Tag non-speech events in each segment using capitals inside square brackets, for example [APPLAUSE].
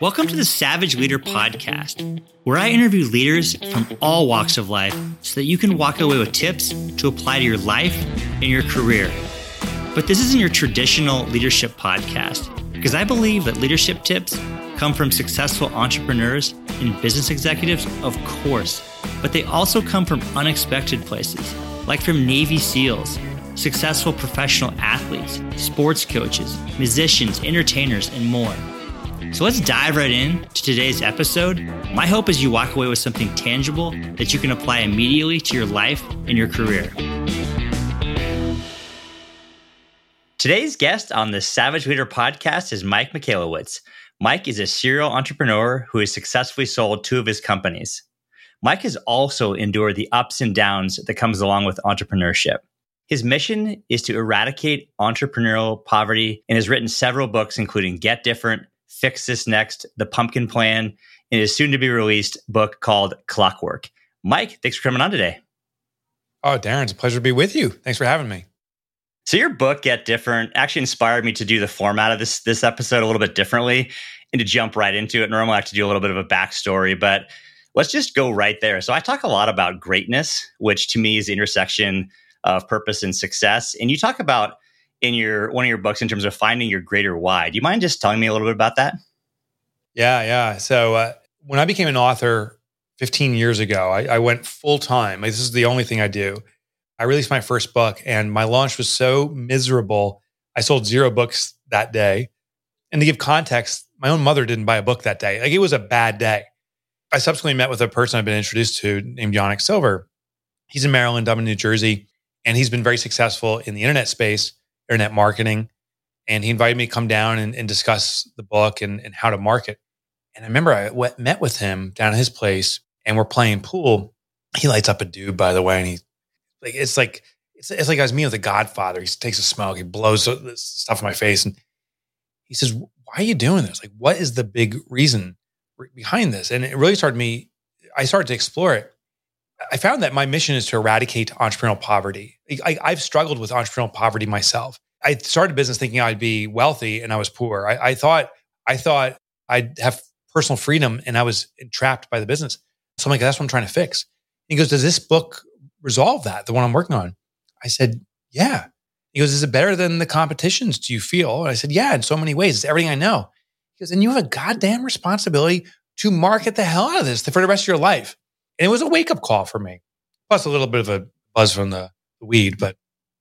Welcome to the Savage Leader Podcast, where I interview leaders from all walks of life so that you can walk away with tips to apply to your life and your career. But this isn't your traditional leadership podcast because I believe that leadership tips come from successful entrepreneurs and business executives, of course, but they also come from unexpected places, like from Navy SEALs, successful professional athletes, sports coaches, musicians, entertainers, and more. So let's dive right in to today's episode. My hope is you walk away with something tangible that you can apply immediately to your life and your career. Today's guest on the Savage Leader podcast is Mike Michalowicz. Mike is a serial entrepreneur who has successfully sold two of his companies. Mike has also endured the ups and downs that comes along with entrepreneurship. His mission is to eradicate entrepreneurial poverty and has written several books, including Get Different, Fix This Next, The Pumpkin Plan, and his soon to be released book called Clockwork. Mike, thanks for coming on today. Oh, Darren, it's a pleasure to be with you. Thanks for having me. So your book Get Different actually inspired me to do the format of this this episode a little bit differently and to jump right into it. Normally I have to do a little bit of a backstory, but let's just go right there. So I talk a lot about greatness, which to me is the intersection of purpose and success. And you talk about in your one of your books in terms of finding your greater why. Do you mind just telling me a little bit about that? Yeah, yeah. So uh, when I became an author 15 years ago, I, I went full time. This is the only thing I do. I released my first book, and my launch was so miserable. I sold zero books that day. And to give context, my own mother didn't buy a book that day. Like it was a bad day. I subsequently met with a person I've been introduced to named Yanik Silver. He's in Maryland, I'm in New Jersey, and he's been very successful in the internet space internet marketing. And he invited me to come down and, and discuss the book and, and, how to market. And I remember I went, met with him down at his place and we're playing pool. He lights up a dude, by the way, and he like it's like it's, it's like I was meeting with a Godfather. He takes a smoke, he blows stuff in my face, and he says, "Why are you doing this? Like, what is the big reason behind this?" And it really started me. I started to explore it. I found that my mission is to eradicate entrepreneurial poverty. I, have struggled with entrepreneurial poverty myself. I started a business thinking I'd be wealthy and I was poor. I, I thought I thought I'd have personal freedom and I was trapped by the business. So I'm like, that's what I'm trying to fix. He goes, Does this book resolve that? The one I'm working on? I said, Yeah. He goes, Is it better than the competitions? Do you feel? And I said, Yeah, in so many ways. It's everything I know. He goes, And you have a goddamn responsibility to market the hell out of this for the rest of your life. And it was a wake up call for me, plus a little bit of a buzz from the, weed, but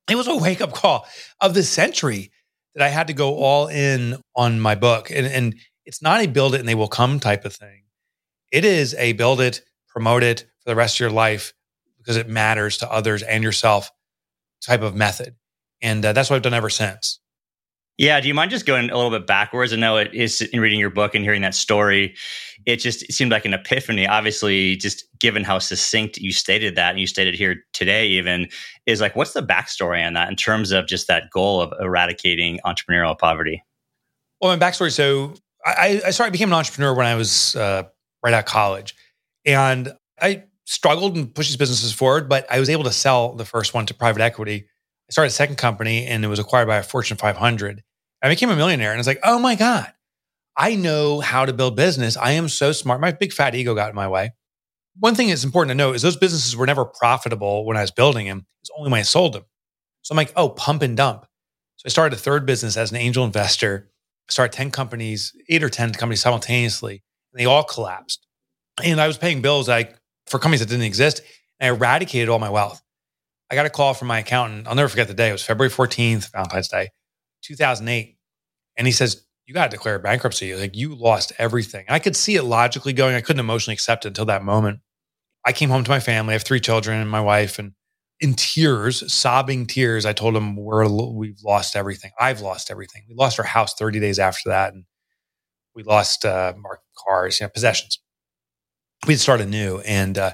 it was a wake up call of the century that I had to go all in on my book. And, and it's not a build it and they will come type of thing. It is a build it, promote it for the rest of your life because it matters to others and yourself type of method. And uh, that's what I've done ever since. Yeah. Do you mind just going a little bit backwards? I know it is in reading your book and hearing that story, it just seemed like an epiphany. Obviously, just given how succinct you stated that, and you stated here today, even is like, what's the backstory on that in terms of just that goal of eradicating entrepreneurial poverty? Well, my backstory. So I, I started, I became an entrepreneur when I was uh, right out of college, and I struggled and pushed these businesses forward, but I was able to sell the first one to private equity. I started a second company, and it was acquired by a Fortune 500. I became a millionaire, and it's like, oh my god, I know how to build business. I am so smart. My big fat ego got in my way. One thing that's important to note is those businesses were never profitable when I was building them. It's only when I sold them. So I'm like, oh, pump and dump. So I started a third business as an angel investor. I started 10 companies, eight or 10 companies simultaneously, and they all collapsed. And I was paying bills like for companies that didn't exist. And I eradicated all my wealth. I got a call from my accountant. I'll never forget the day. It was February 14th, Valentine's Day, 2008. And he says, you got to declare bankruptcy. Like you lost everything. I could see it logically going. I couldn't emotionally accept it until that moment. I came home to my family. I have three children and my wife, and in tears, sobbing tears, I told them we're we've lost everything. I've lost everything. We lost our house 30 days after that, and we lost uh, our cars, you know, possessions. We'd start anew, and uh,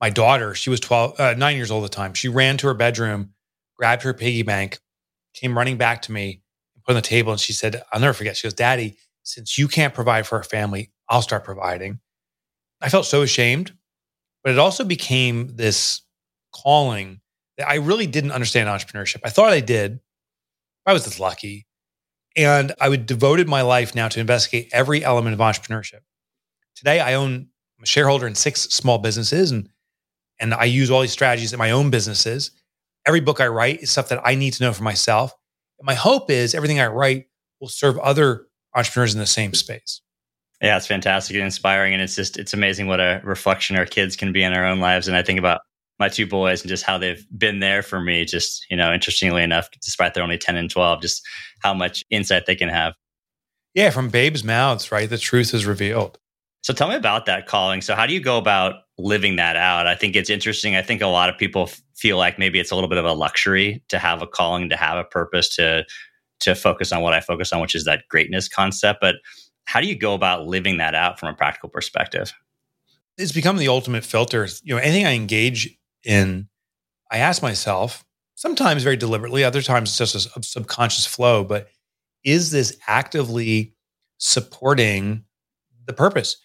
my daughter, she was 12, uh, nine years old at the time. She ran to her bedroom, grabbed her piggy bank, came running back to me, put on the table and she said, I'll never forget. She goes, Daddy, since you can't provide for our family, I'll start providing. I felt so ashamed, but it also became this calling that I really didn't understand entrepreneurship. I thought I did. I was just lucky. And I would devoted my life now to investigate every element of entrepreneurship. Today, I own I'm a shareholder in six small businesses and and I use all these strategies in my own businesses. Every book I write is stuff that I need to know for myself. And my hope is everything I write will serve other entrepreneurs in the same space. Yeah, it's fantastic and inspiring. And it's just, it's amazing what a reflection our kids can be in our own lives. And I think about my two boys and just how they've been there for me. Just, you know, interestingly enough, despite they're only 10 and 12, just how much insight they can have. Yeah, from babes' mouths, right? The truth is revealed. So tell me about that calling. So, how do you go about living that out? I think it's interesting. I think a lot of people feel like maybe it's a little bit of a luxury to have a calling, to have a purpose, to to focus on what I focus on, which is that greatness concept. But how do you go about living that out from a practical perspective? It's become the ultimate filter. You know, anything I engage in, I ask myself, sometimes very deliberately, other times it's just a subconscious flow, but is this actively supporting the purpose?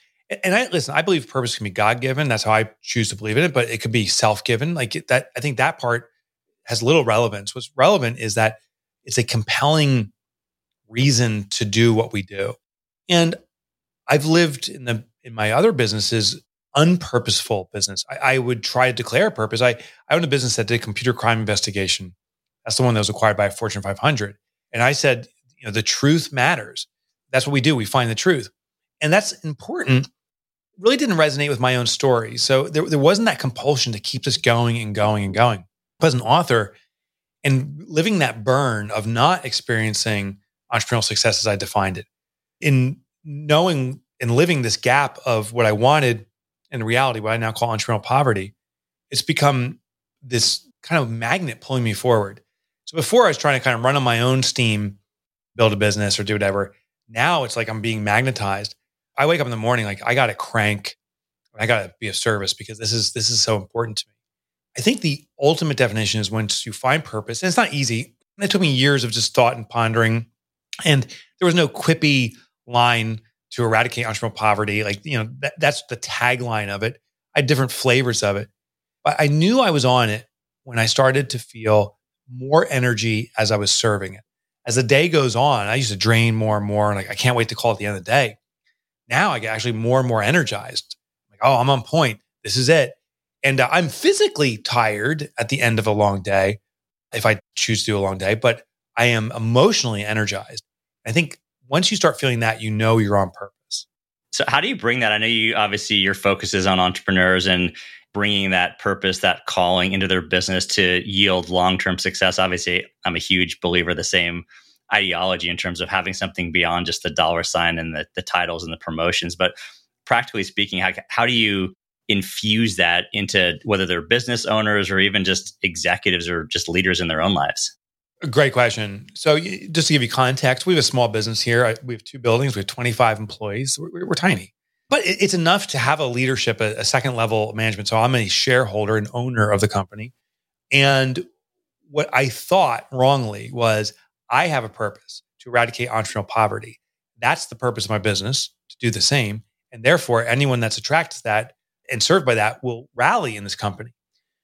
And I listen, I believe purpose can be God given. That's how I choose to believe in it, but it could be self given. Like that, I think that part has little relevance. What's relevant is that it's a compelling reason to do what we do. And I've lived in the in my other businesses unpurposeful business. I, I, would try to declare a purpose. I, I owned a business that did computer crime investigation. That's the one that was acquired by Fortune 500. And I said, you know, the truth matters. That's what we do. We find the truth. And that's important. Really didn't resonate with my own story. So there, there wasn't that compulsion to keep this going and going and going. But as an author and living that burn of not experiencing entrepreneurial success as I defined it, in knowing and living this gap of what I wanted and reality, what I now call entrepreneurial poverty, it's become this kind of magnet pulling me forward. So before I was trying to kind of run on my own steam, build a business or do whatever. Now it's like I'm being magnetized. I wake up in the morning like I got to crank, I got to be of service because this is this is so important to me. I think the ultimate definition is once you find purpose, and it's not easy. It took me years of just thought and pondering, and there was no quippy line to eradicate entrepreneurial poverty. Like, you know, that, that's the tagline of it. I had different flavors of it. But I knew I was on it when I started to feel more energy as I was serving it. As the day goes on, I used to drain more and more. And like, I can't wait to call at the end of the day. Now I get actually more and more energized. Like, oh, I'm on point. This is it. And uh, I'm physically tired at the end of a long day if I choose to do a long day, but I am emotionally energized. I think once you start feeling that, you know you're on purpose. So, how do you bring that? I know you obviously your focus is on entrepreneurs and bringing that purpose, that calling into their business to yield long term success. Obviously, I'm a huge believer the same ideology in terms of having something beyond just the dollar sign and the, the titles and the promotions. But practically speaking, how, how do you infuse that into whether they're business owners or even just executives or just leaders in their own lives? Great question. So, just to give you context, we have a small business here. We have two buildings. We have 25 employees. We're, we're tiny, but it's enough to have a leadership, a, a second level management. So, I'm a shareholder and owner of the company. And what I thought wrongly was I have a purpose to eradicate entrepreneurial poverty. That's the purpose of my business to do the same. And therefore, anyone that's attracted to that and served by that will rally in this company.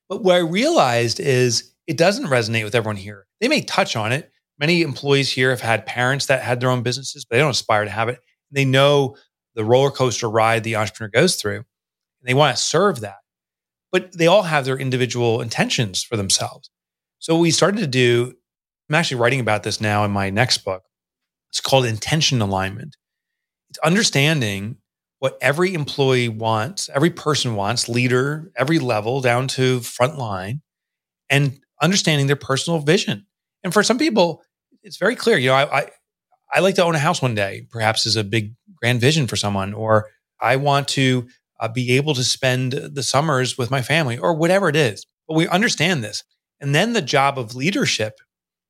But what I realized is it doesn't resonate with everyone here. They may touch on it. Many employees here have had parents that had their own businesses, but they don't aspire to have it. They know the roller coaster ride the entrepreneur goes through, and they want to serve that. But they all have their individual intentions for themselves. So what we started to do, I'm actually writing about this now in my next book. It's called intention alignment. It's understanding what every employee wants, every person wants, leader, every level down to front line, and understanding their personal vision. And for some people, it's very clear. You know, I, I, I like to own a house one day, perhaps is a big grand vision for someone, or I want to uh, be able to spend the summers with my family, or whatever it is. But we understand this. And then the job of leadership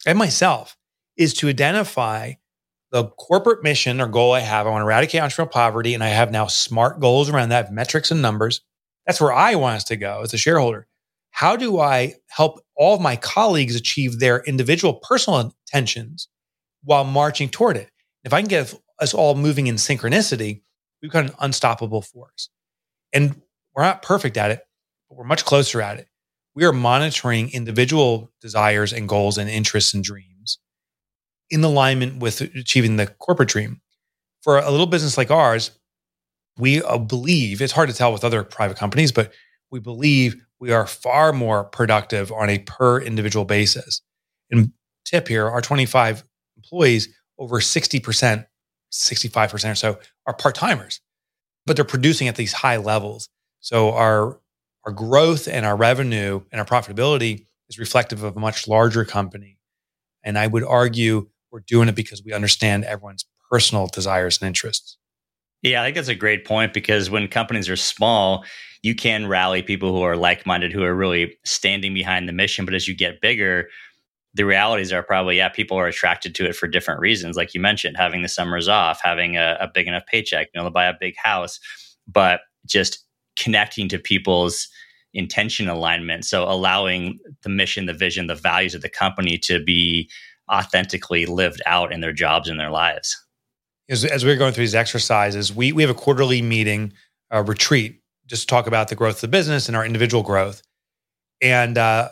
and myself is to identify the corporate mission or goal I have. I want to eradicate entrepreneurial poverty, and I have now smart goals around that, metrics and numbers. That's where I want us to go as a shareholder how do I help all of my colleagues achieve their individual personal intentions while marching toward it? If I can get us all moving in synchronicity, we've got an unstoppable force. And we're not perfect at it, but we're much closer at it. We are monitoring individual desires and goals and interests and dreams. in alignment with achieving the corporate dream. For a little business like ours, we uh, believe it's hard to tell with other private companies, but we believe we are far more productive on a per individual basis. And tip here, our 25 employees, over 60%, 65% or so are part timers, but they're producing at these high levels. So our, our growth and our revenue and our profitability is reflective of a much larger company. And I would argue we're doing it because we understand everyone's personal desires and interests. Yeah, I think that's a great point because when companies are small, you can rally people who are like minded, who are really standing behind the mission. But as you get bigger, the realities are probably, yeah, people are attracted to it for different reasons. Like you mentioned, having the summers off, having a, a big enough paycheck, you know, to buy a big house, but just connecting to people's intention alignment. So allowing the mission, the vision, the values of the company to be authentically lived out in their jobs and their lives. As, as we are going through these exercises, we, we have a quarterly meeting, a retreat, just to talk about the growth of the business and our individual growth. And uh,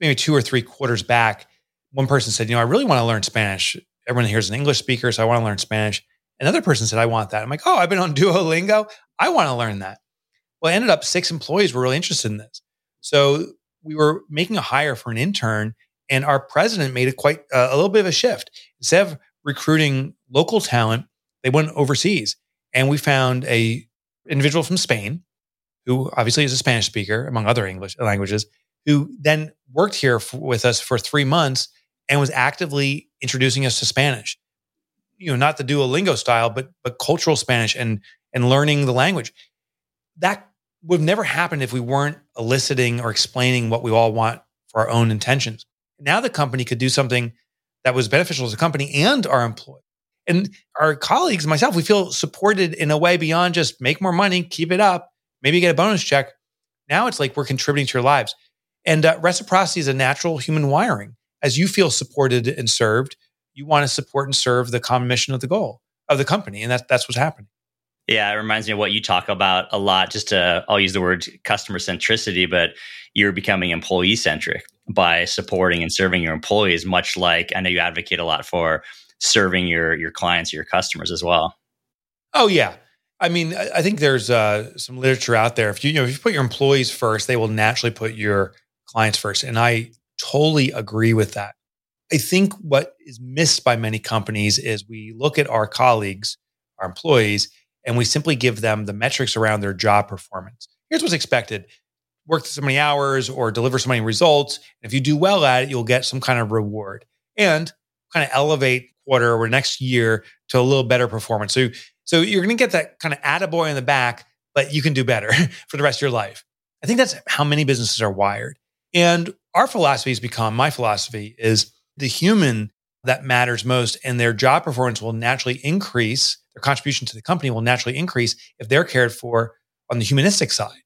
maybe two or three quarters back, one person said, You know, I really want to learn Spanish. Everyone here is an English speaker, so I want to learn Spanish. Another person said, I want that. I'm like, Oh, I've been on Duolingo. I want to learn that. Well, ended up six employees were really interested in this. So we were making a hire for an intern, and our president made it quite uh, a little bit of a shift. Instead of recruiting local talent, they went overseas, and we found a individual from Spain, who obviously is a Spanish speaker among other English languages, who then worked here f- with us for three months and was actively introducing us to Spanish. You know, not the Duolingo style, but but cultural Spanish and and learning the language. That would have never happened if we weren't eliciting or explaining what we all want for our own intentions. Now the company could do something that was beneficial to the company and our employees. And our colleagues myself, we feel supported in a way beyond just make more money, keep it up, maybe get a bonus check. Now it's like we're contributing to your lives. And uh, reciprocity is a natural human wiring. As you feel supported and served, you want to support and serve the common mission of the goal of the company. And that's, that's what's happening. Yeah, it reminds me of what you talk about a lot. Just to, I'll use the word customer centricity, but you're becoming employee centric by supporting and serving your employees, much like I know you advocate a lot for serving your your clients, your customers as well. Oh yeah, I mean, I think there's uh, some literature out there. If you, you know, if you put your employees first, they will naturally put your clients first, and I totally agree with that. I think what is missed by many companies is we look at our colleagues, our employees, and we simply give them the metrics around their job performance. Here's what's expected work so many hours or deliver so many results. If you do well at it, you'll get some kind of reward and kind of elevate quarter or next year to a little better performance. So, so you're going to get that kind of attaboy in the back, but you can do better [LAUGHS] for the rest of your life. I think that's how many businesses are wired. And our philosophy has become my philosophy is the human that matters most and their job performance will naturally increase their contribution to the company will naturally increase if they're cared for on the humanistic side.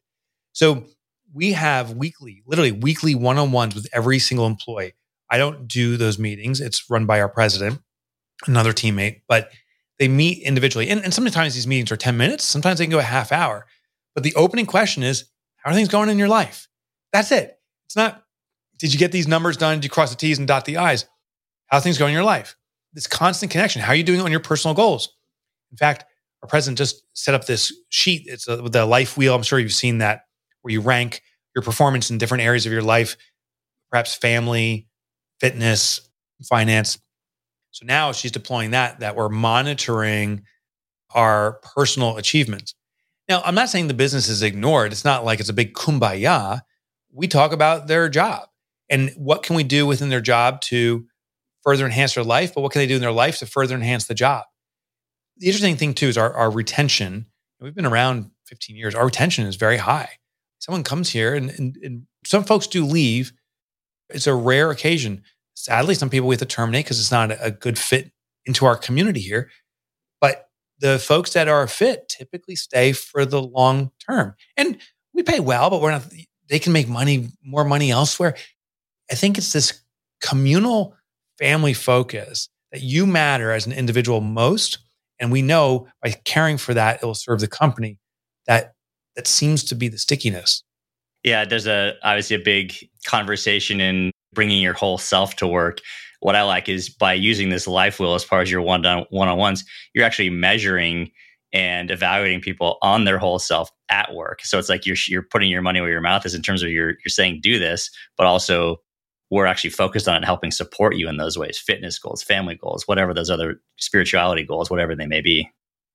So we have weekly, literally weekly one on ones with every single employee. I don't do those meetings. It's run by our president, another teammate, but they meet individually. And, and sometimes these meetings are 10 minutes, sometimes they can go a half hour. But the opening question is, how are things going in your life? That's it. It's not, did you get these numbers done? Did you cross the T's and dot the I's? How things going in your life? This constant connection. How are you doing on your personal goals? In fact, our president just set up this sheet. It's uh, a, the life wheel. I'm sure you've seen that where you rank your performance in different areas of your life, perhaps family, fitness, finance. So now she's deploying that, that we're monitoring our personal achievements. Now, I'm not saying the business is ignored. It's not like it's a big kumbaya. We talk about their job and what can we do within their job to further enhance their life, but what can they do in their life to further enhance the job? The interesting thing too is our, our retention. We've been around 15 years. Our retention is very high. Someone comes here and, and, and some folks do leave. It's a rare occasion. Sadly, some people we have to terminate because it's not a good fit into our community here. But the folks that are fit typically stay for the long term. And we pay well, but we're not, they can make money, more money elsewhere. I think it's this communal family focus that you matter as an individual most. And we know by caring for that, it will serve the company that that seems to be the stickiness. Yeah, there's a obviously a big conversation in bringing your whole self to work. what I like is by using this life wheel as part of your one on one on ones, you're actually measuring and evaluating people on their whole self at work. So it's like you're you're putting your money where your mouth is in terms of you're you're saying do this, but also we're actually focused on helping support you in those ways fitness goals family goals whatever those other spirituality goals whatever they may be.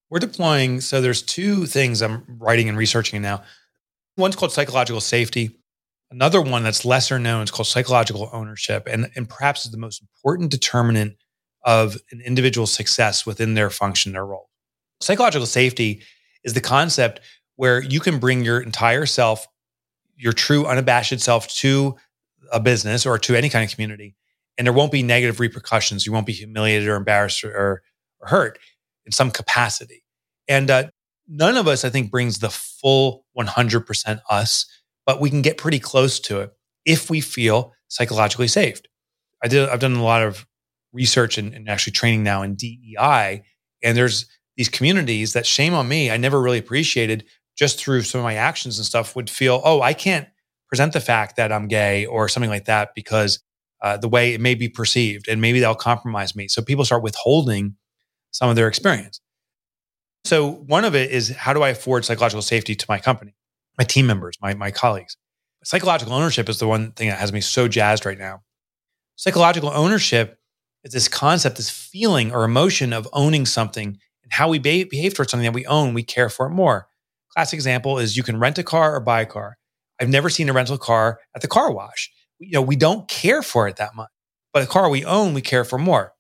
We're deploying so there's two things i'm writing and researching now. One's called psychological safety. Another one that's lesser known is called psychological ownership and, and perhaps is the most important determinant of an individual's success within their function their role. Psychological safety is the concept where you can bring your entire self your true unabashed self to a business or to any kind of community, and there won't be negative repercussions. You won't be humiliated or embarrassed or, or, hurt in some capacity. And uh, none of us, I think, brings the full 100% us, but we can get pretty close to it if we feel psychologically safe. I did. I've done a lot of research and, and actually training now in DEI, and there's these communities that shame on me. I never really appreciated just through some of my actions and stuff would feel, oh, I can't present the fact that I'm gay or something like that because uh, the way it may be perceived and maybe they'll compromise me. So people start withholding some of their experience. So one of it is how do I afford psychological safety to my company, my team members, my, my colleagues? Psychological ownership is the one thing that has me so jazzed right now. Psychological ownership is this concept, this feeling or emotion of owning something and how we behave towards something that we own, we care for it more. Classic example is you can rent a car or buy a car. I've never seen a rental car at the car wash. You know, we don't care for it that much, but a car we own, we care for more.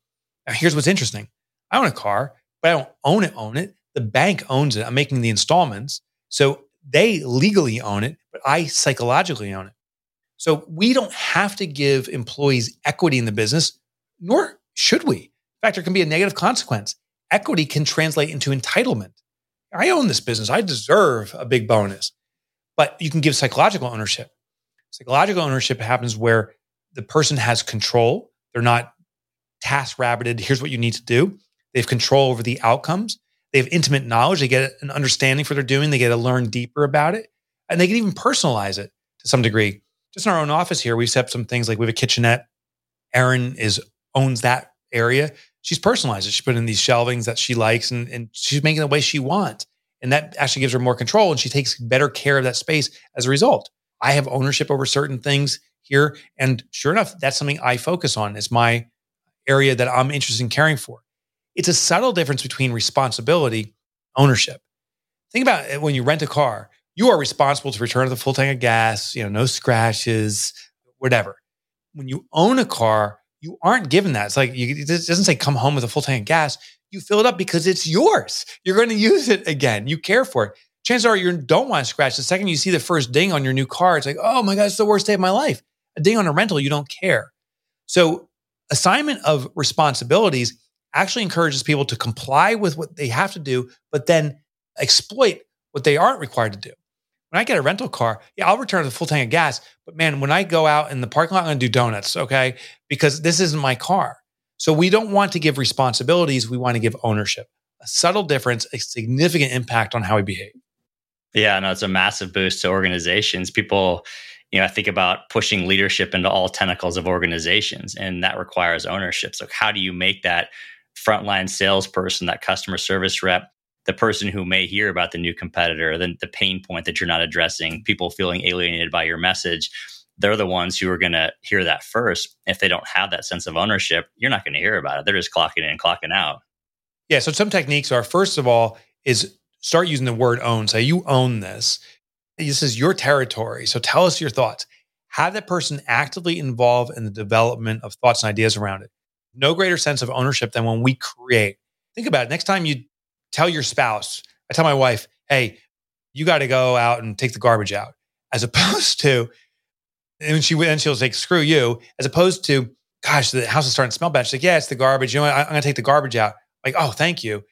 Now, here's what's interesting. I own a car, but I don't own it, own it. The bank owns it. I'm making the installments. So they legally own it, but I psychologically own it. So we don't have to give employees equity in the business, nor should we. In fact, there can be a negative consequence. Equity can translate into entitlement. I own this business. I deserve a big bonus but you can give psychological ownership. Psychological ownership happens where the person has control. They're not task rabbited. Here's what you need to do. They have control over the outcomes. They have intimate knowledge. They get an understanding for what they're doing. They get to learn deeper about it. And they can even personalize it to some degree. Just in our own office here, we've set up some things like we have a kitchenette. Erin is owns that area. She's personalized it. She put in these shelvings that she likes and, and she's making it the way she wants. And that actually gives her more control and she takes better care of that space as a result. I have ownership over certain things here. And sure enough, that's something I focus on. It's my area that I'm interested in caring for. It's a subtle difference between responsibility, ownership. Think about it when you rent a car, you are responsible to return the full tank of gas, you know, no scratches, whatever. When you own a car, you aren't given that. It's like you, it doesn't say come home with a full tank of gas you fill it up because it's yours. You're going to use it again. You care for it. Chances are you don't want to scratch. The second you see the first ding on your new car, it's like, oh my God, it's the worst day of my life. A ding on a rental, you don't care. So, assignment of responsibilities actually encourages people to comply with what they have to do, but then exploit what they aren't required to do. When I get a rental car, yeah, I'll return the full tank of gas. But man, when I go out in the parking lot, I'm going to do donuts, okay? Because this isn't my car. So we don't want to give responsibilities, we want to give ownership. A subtle difference, a significant impact on how we behave. Yeah, no, it's a massive boost to organizations. People, you know, I think about pushing leadership into all tentacles of organizations, and that requires ownership. So, how do you make that frontline salesperson, that customer service rep, the person who may hear about the new competitor, the, the pain point that you're not addressing, people feeling alienated by your message? They're the ones who are going to hear that first. If they don't have that sense of ownership, you're not going to hear about it. They're just clocking in and clocking out. Yeah. So some techniques are first of all is start using the word own. Say you own this. This is your territory. So tell us your thoughts. Have that person actively involved in the development of thoughts and ideas around it. No greater sense of ownership than when we create. Think about it. Next time you tell your spouse, I tell my wife, hey, you got to go out and take the garbage out, as [LAUGHS] opposed to and she and she'll say, "Screw you," as opposed to, "Gosh, the house is starting to smell bad." She's like, "Yeah, it's the garbage. You know? I'm going to take the garbage out." Like, "Oh, thank you."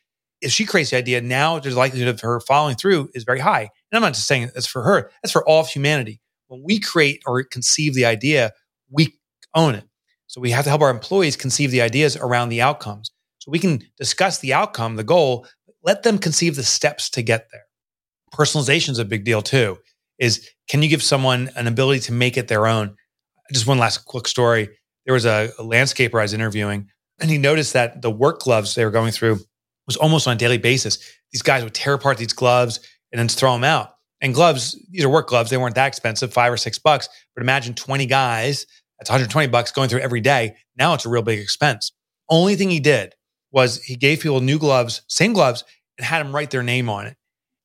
If she creates the idea, now the likelihood of her following through is very high. And I'm not just saying that's for her; that's for all of humanity. When we create or conceive the idea, we own it. So we have to help our employees conceive the ideas around the outcomes. So we can discuss the outcome, the goal, let them conceive the steps to get there. Personalization is a big deal too is can you give someone an ability to make it their own? Just one last quick story. there was a, a landscaper I was interviewing, and he noticed that the work gloves they were going through was almost on a daily basis. These guys would tear apart these gloves and then throw them out. And gloves, these are work gloves. They weren't that expensive, five or six bucks. But imagine 20 guys, that's 120 bucks going through every day. Now it's a real big expense. Only thing he did was he gave people new gloves, same gloves, and had them write their name on it.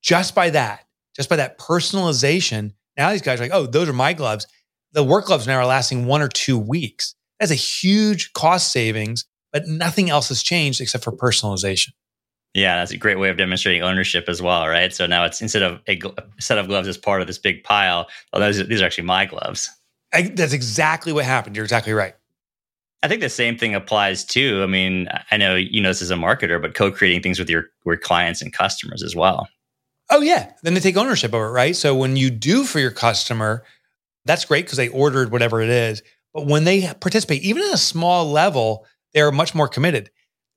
Just by that, just by that personalization, now these guys are like, oh, those are my gloves. The work gloves now are lasting one or two weeks. That's a huge cost savings, but nothing else has changed except for personalization. Yeah, that's a great way of demonstrating ownership as well, right? So now it's instead of a, a set of gloves as part of this big pile, well, those, these are actually my gloves. I, that's exactly what happened. You're exactly right. I think the same thing applies too. I mean, I know you know this as a marketer, but co-creating things with your with clients and customers as well. Oh yeah, then they take ownership of it, right? So when you do for your customer, that's great because they ordered whatever it is. But when they participate, even at a small level, they're much more committed.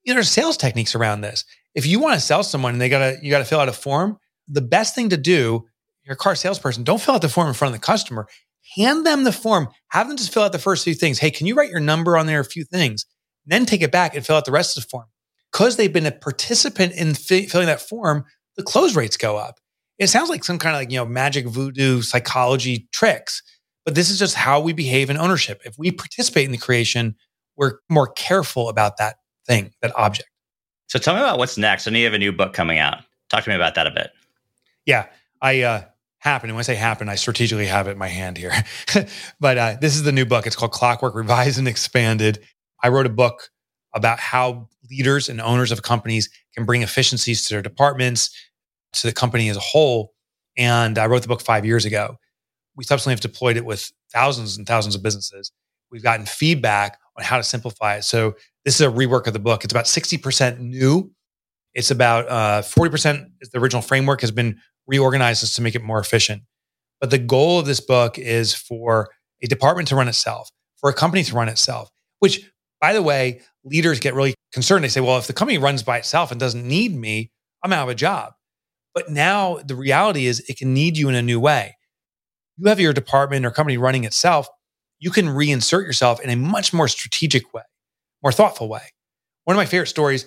You know, there's sales techniques around this. If you want to sell someone and they gotta you gotta fill out a form, the best thing to do, your car salesperson, don't fill out the form in front of the customer. Hand them the form. Have them just fill out the first few things. Hey, can you write your number on there? A few things. Then take it back and fill out the rest of the form. Because they've been a participant in fi- filling that form, the close rates go up. It sounds like some kind of like, you know, magic voodoo psychology tricks, but this is just how we behave in ownership. If we participate in the creation, we're more careful about that thing, that object. So tell me about what's next. I know you have a new book coming out. Talk to me about that a bit. Yeah, I uh, happen. And when I say happen, I strategically have it in my hand here. [LAUGHS] but uh, this is the new book. It's called Clockwork Revised and Expanded. I wrote a book about how leaders and owners of companies can bring efficiencies to their departments, to the company as a whole. And I wrote the book five years ago. We subsequently have deployed it with thousands and thousands of businesses. We've gotten feedback on how to simplify it. So this is a rework of the book. It's about 60% new. It's about uh, 40% the original framework has been reorganized to make it more efficient. But the goal of this book is for a department to run itself, for a company to run itself, which, by the way, leaders get really concerned. They say, well, if the company runs by itself and doesn't need me, I'm out of a job. But now the reality is it can need you in a new way. You have your department or company running itself. You can reinsert yourself in a much more strategic way, more thoughtful way. One of my favorite stories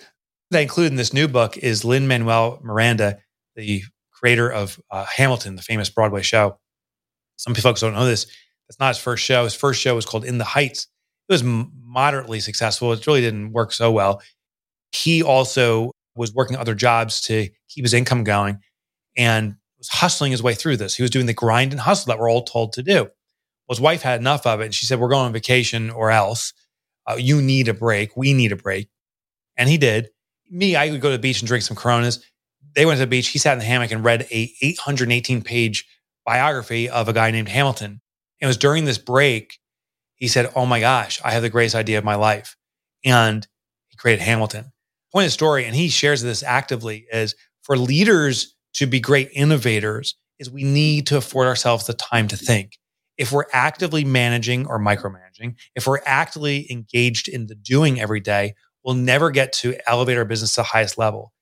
that I include in this new book is Lin Manuel Miranda, the creator of uh, Hamilton, the famous Broadway show. Some folks don't know this. That's not his first show. His first show was called In the Heights. It was moderately successful. It really didn't work so well. He also was working other jobs to keep his income going and was hustling his way through this. He was doing the grind and hustle that we're all told to do. Well, his wife had enough of it. And she said, We're going on vacation or else. Uh, you need a break. We need a break. And he did. Me, I would go to the beach and drink some Coronas they went to the beach. He sat in the hammock and read a 818 page biography of a guy named Hamilton. And it was during this break, he said, Oh my gosh, I have the greatest idea of my life. And he created Hamilton. Point of story, and he shares this actively, is for leaders to be great innovators, is we need to afford ourselves the time to think. If we're actively managing or micromanaging, if we're actively engaged in the doing every day, we'll never get to elevate our business to the highest level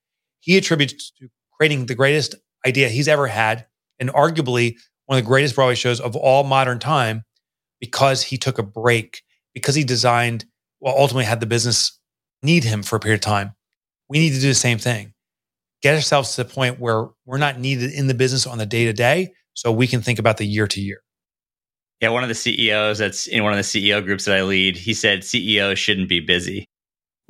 he attributes to creating the greatest idea he's ever had and arguably one of the greatest Broadway shows of all modern time because he took a break, because he designed, well, ultimately had the business need him for a period of time. We need to do the same thing. Get ourselves to the point where we're not needed in the business on the day to day so we can think about the year to year. Yeah, one of the CEOs that's in one of the CEO groups that I lead, he said CEOs shouldn't be busy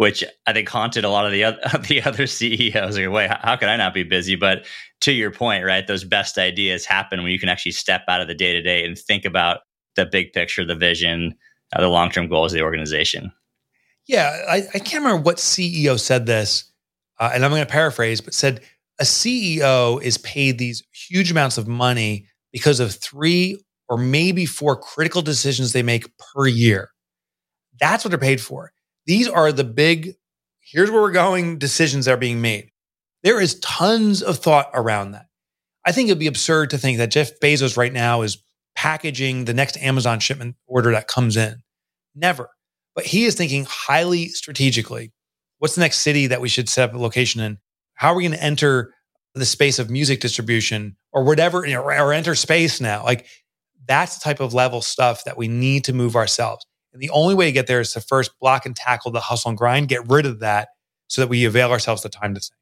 which I think haunted a lot of the other, [LAUGHS] the other CEOs. Like, wait, how can I not be busy? But to your point, right? Those best ideas happen when you can actually step out of the day to day and think about the big picture, the vision, uh, the long term goals of the organization. Yeah, I, I, can't remember what CEO said this, uh, and I'm going to paraphrase, but said a CEO is paid these huge amounts of money because of three or maybe four critical decisions they make per year. That's what they're paid for. These are the big, here's where we're going decisions that are being made. There is tons of thought around that. I think it'd be absurd to think that Jeff Bezos right now is packaging the next Amazon shipment order that comes in. Never. But he is thinking highly strategically. What's the next city that we should set up a location in? How are we going to enter the space of music distribution or whatever, or enter space now? Like that's the type of level stuff that we need to move ourselves. And the only way to get there is to first block and tackle the hustle and grind, get rid of that so that we avail ourselves the time to think.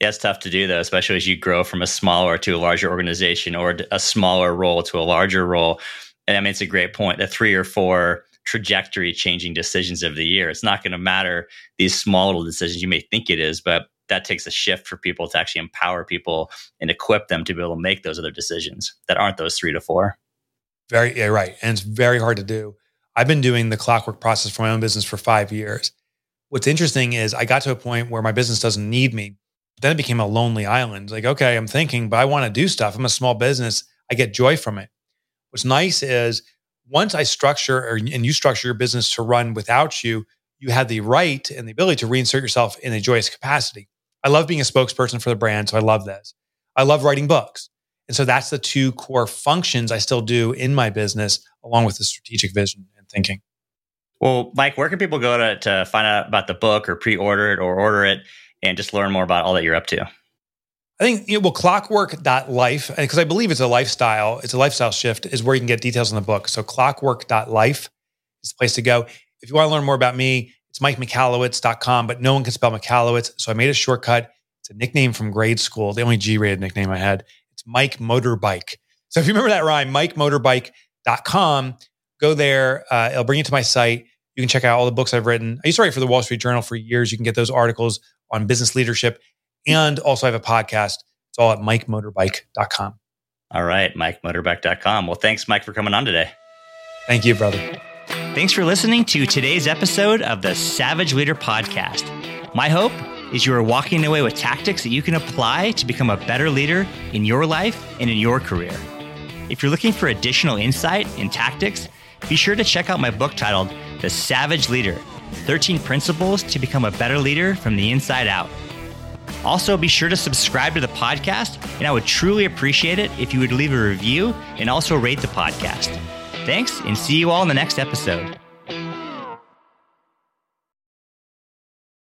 Yeah, it's tough to do though, especially as you grow from a smaller to a larger organization or a smaller role to a larger role. And I mean, it's a great point. The three or four trajectory changing decisions of the year. It's not going to matter these small little decisions you may think it is, but that takes a shift for people to actually empower people and equip them to be able to make those other decisions that aren't those three to four. Very yeah, right. And it's very hard to do. I've been doing the clockwork process for my own business for five years. What's interesting is I got to a point where my business doesn't need me. Then it became a lonely island. Like, okay, I'm thinking, but I want to do stuff. I'm a small business. I get joy from it. What's nice is once I structure or, and you structure your business to run without you, you have the right and the ability to reinsert yourself in a joyous capacity. I love being a spokesperson for the brand, so I love this. I love writing books. And so that's the two core functions I still do in my business, along with the strategic vision and thinking. Well, Mike, where can people go to, to find out about the book or pre order it or order it and just learn more about all that you're up to? I think, you know, well, clockwork.life, because I believe it's a lifestyle, it's a lifestyle shift, is where you can get details in the book. So clockwork.life is the place to go. If you want to learn more about me, it's mikemichalowicz.com, but no one can spell Michalowicz. So I made a shortcut. It's a nickname from grade school, the only G rated nickname I had. It's Mike Motorbike. So if you remember that rhyme, mikemotorbike.com, go there. Uh, it'll bring you to my site. You can check out all the books I've written. I used to write for the Wall Street Journal for years. You can get those articles on business leadership. And also, I have a podcast. It's all at mikemotorbike.com. All right, mikemotorbike.com. Well, thanks, Mike, for coming on today. Thank you, brother. Thanks for listening to today's episode of the Savage Leader Podcast. My hope is you are walking away with tactics that you can apply to become a better leader in your life and in your career. If you're looking for additional insight and tactics, be sure to check out my book titled The Savage Leader 13 Principles to Become a Better Leader from the Inside Out. Also, be sure to subscribe to the podcast, and I would truly appreciate it if you would leave a review and also rate the podcast. Thanks, and see you all in the next episode.